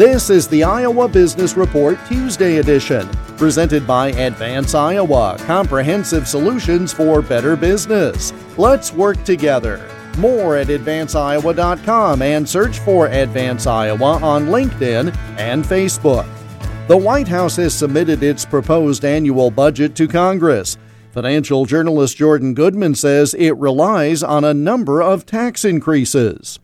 This is the Iowa Business Report Tuesday edition, presented by Advance Iowa, comprehensive solutions for better business. Let's work together. More at advanceiowa.com and search for Advance Iowa on LinkedIn and Facebook. The White House has submitted its proposed annual budget to Congress. Financial journalist Jordan Goodman says it relies on a number of tax increases.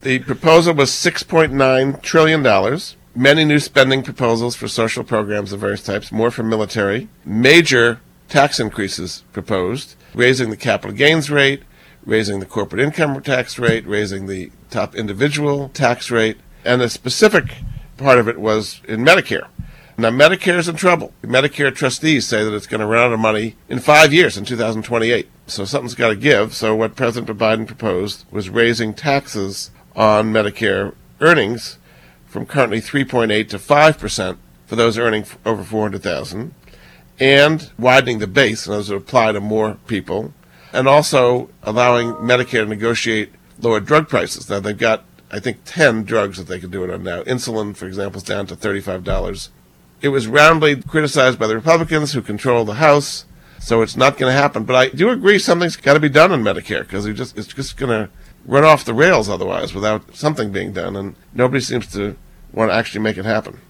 The proposal was $6.9 trillion. Many new spending proposals for social programs of various types, more for military. Major tax increases proposed, raising the capital gains rate, raising the corporate income tax rate, raising the top individual tax rate, and the specific part of it was in Medicare. Now, Medicare is in trouble. Medicare trustees say that it's going to run out of money in five years, in 2028. So something's got to give. So what President Biden proposed was raising taxes on Medicare earnings from currently 3.8 to 5 percent for those earning over 400,000, and widening the base, and those would apply to more people, and also allowing Medicare to negotiate lower drug prices. Now they've got, I think, 10 drugs that they can do it on now. Insulin, for example, is down to $35. It was roundly criticized by the Republicans who control the House, so it's not going to happen. But I do agree something's got to be done on Medicare because just, it's just going to run off the rails otherwise without something being done, and nobody seems to want to actually make it happen.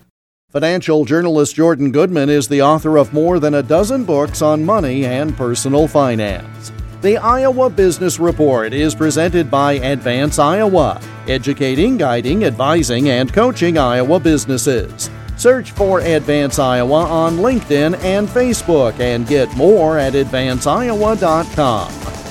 Financial journalist Jordan Goodman is the author of more than a dozen books on money and personal finance. The Iowa Business Report is presented by Advance Iowa, educating, guiding, advising, and coaching Iowa businesses. Search for Advance Iowa on LinkedIn and Facebook and get more at advanceiowa.com.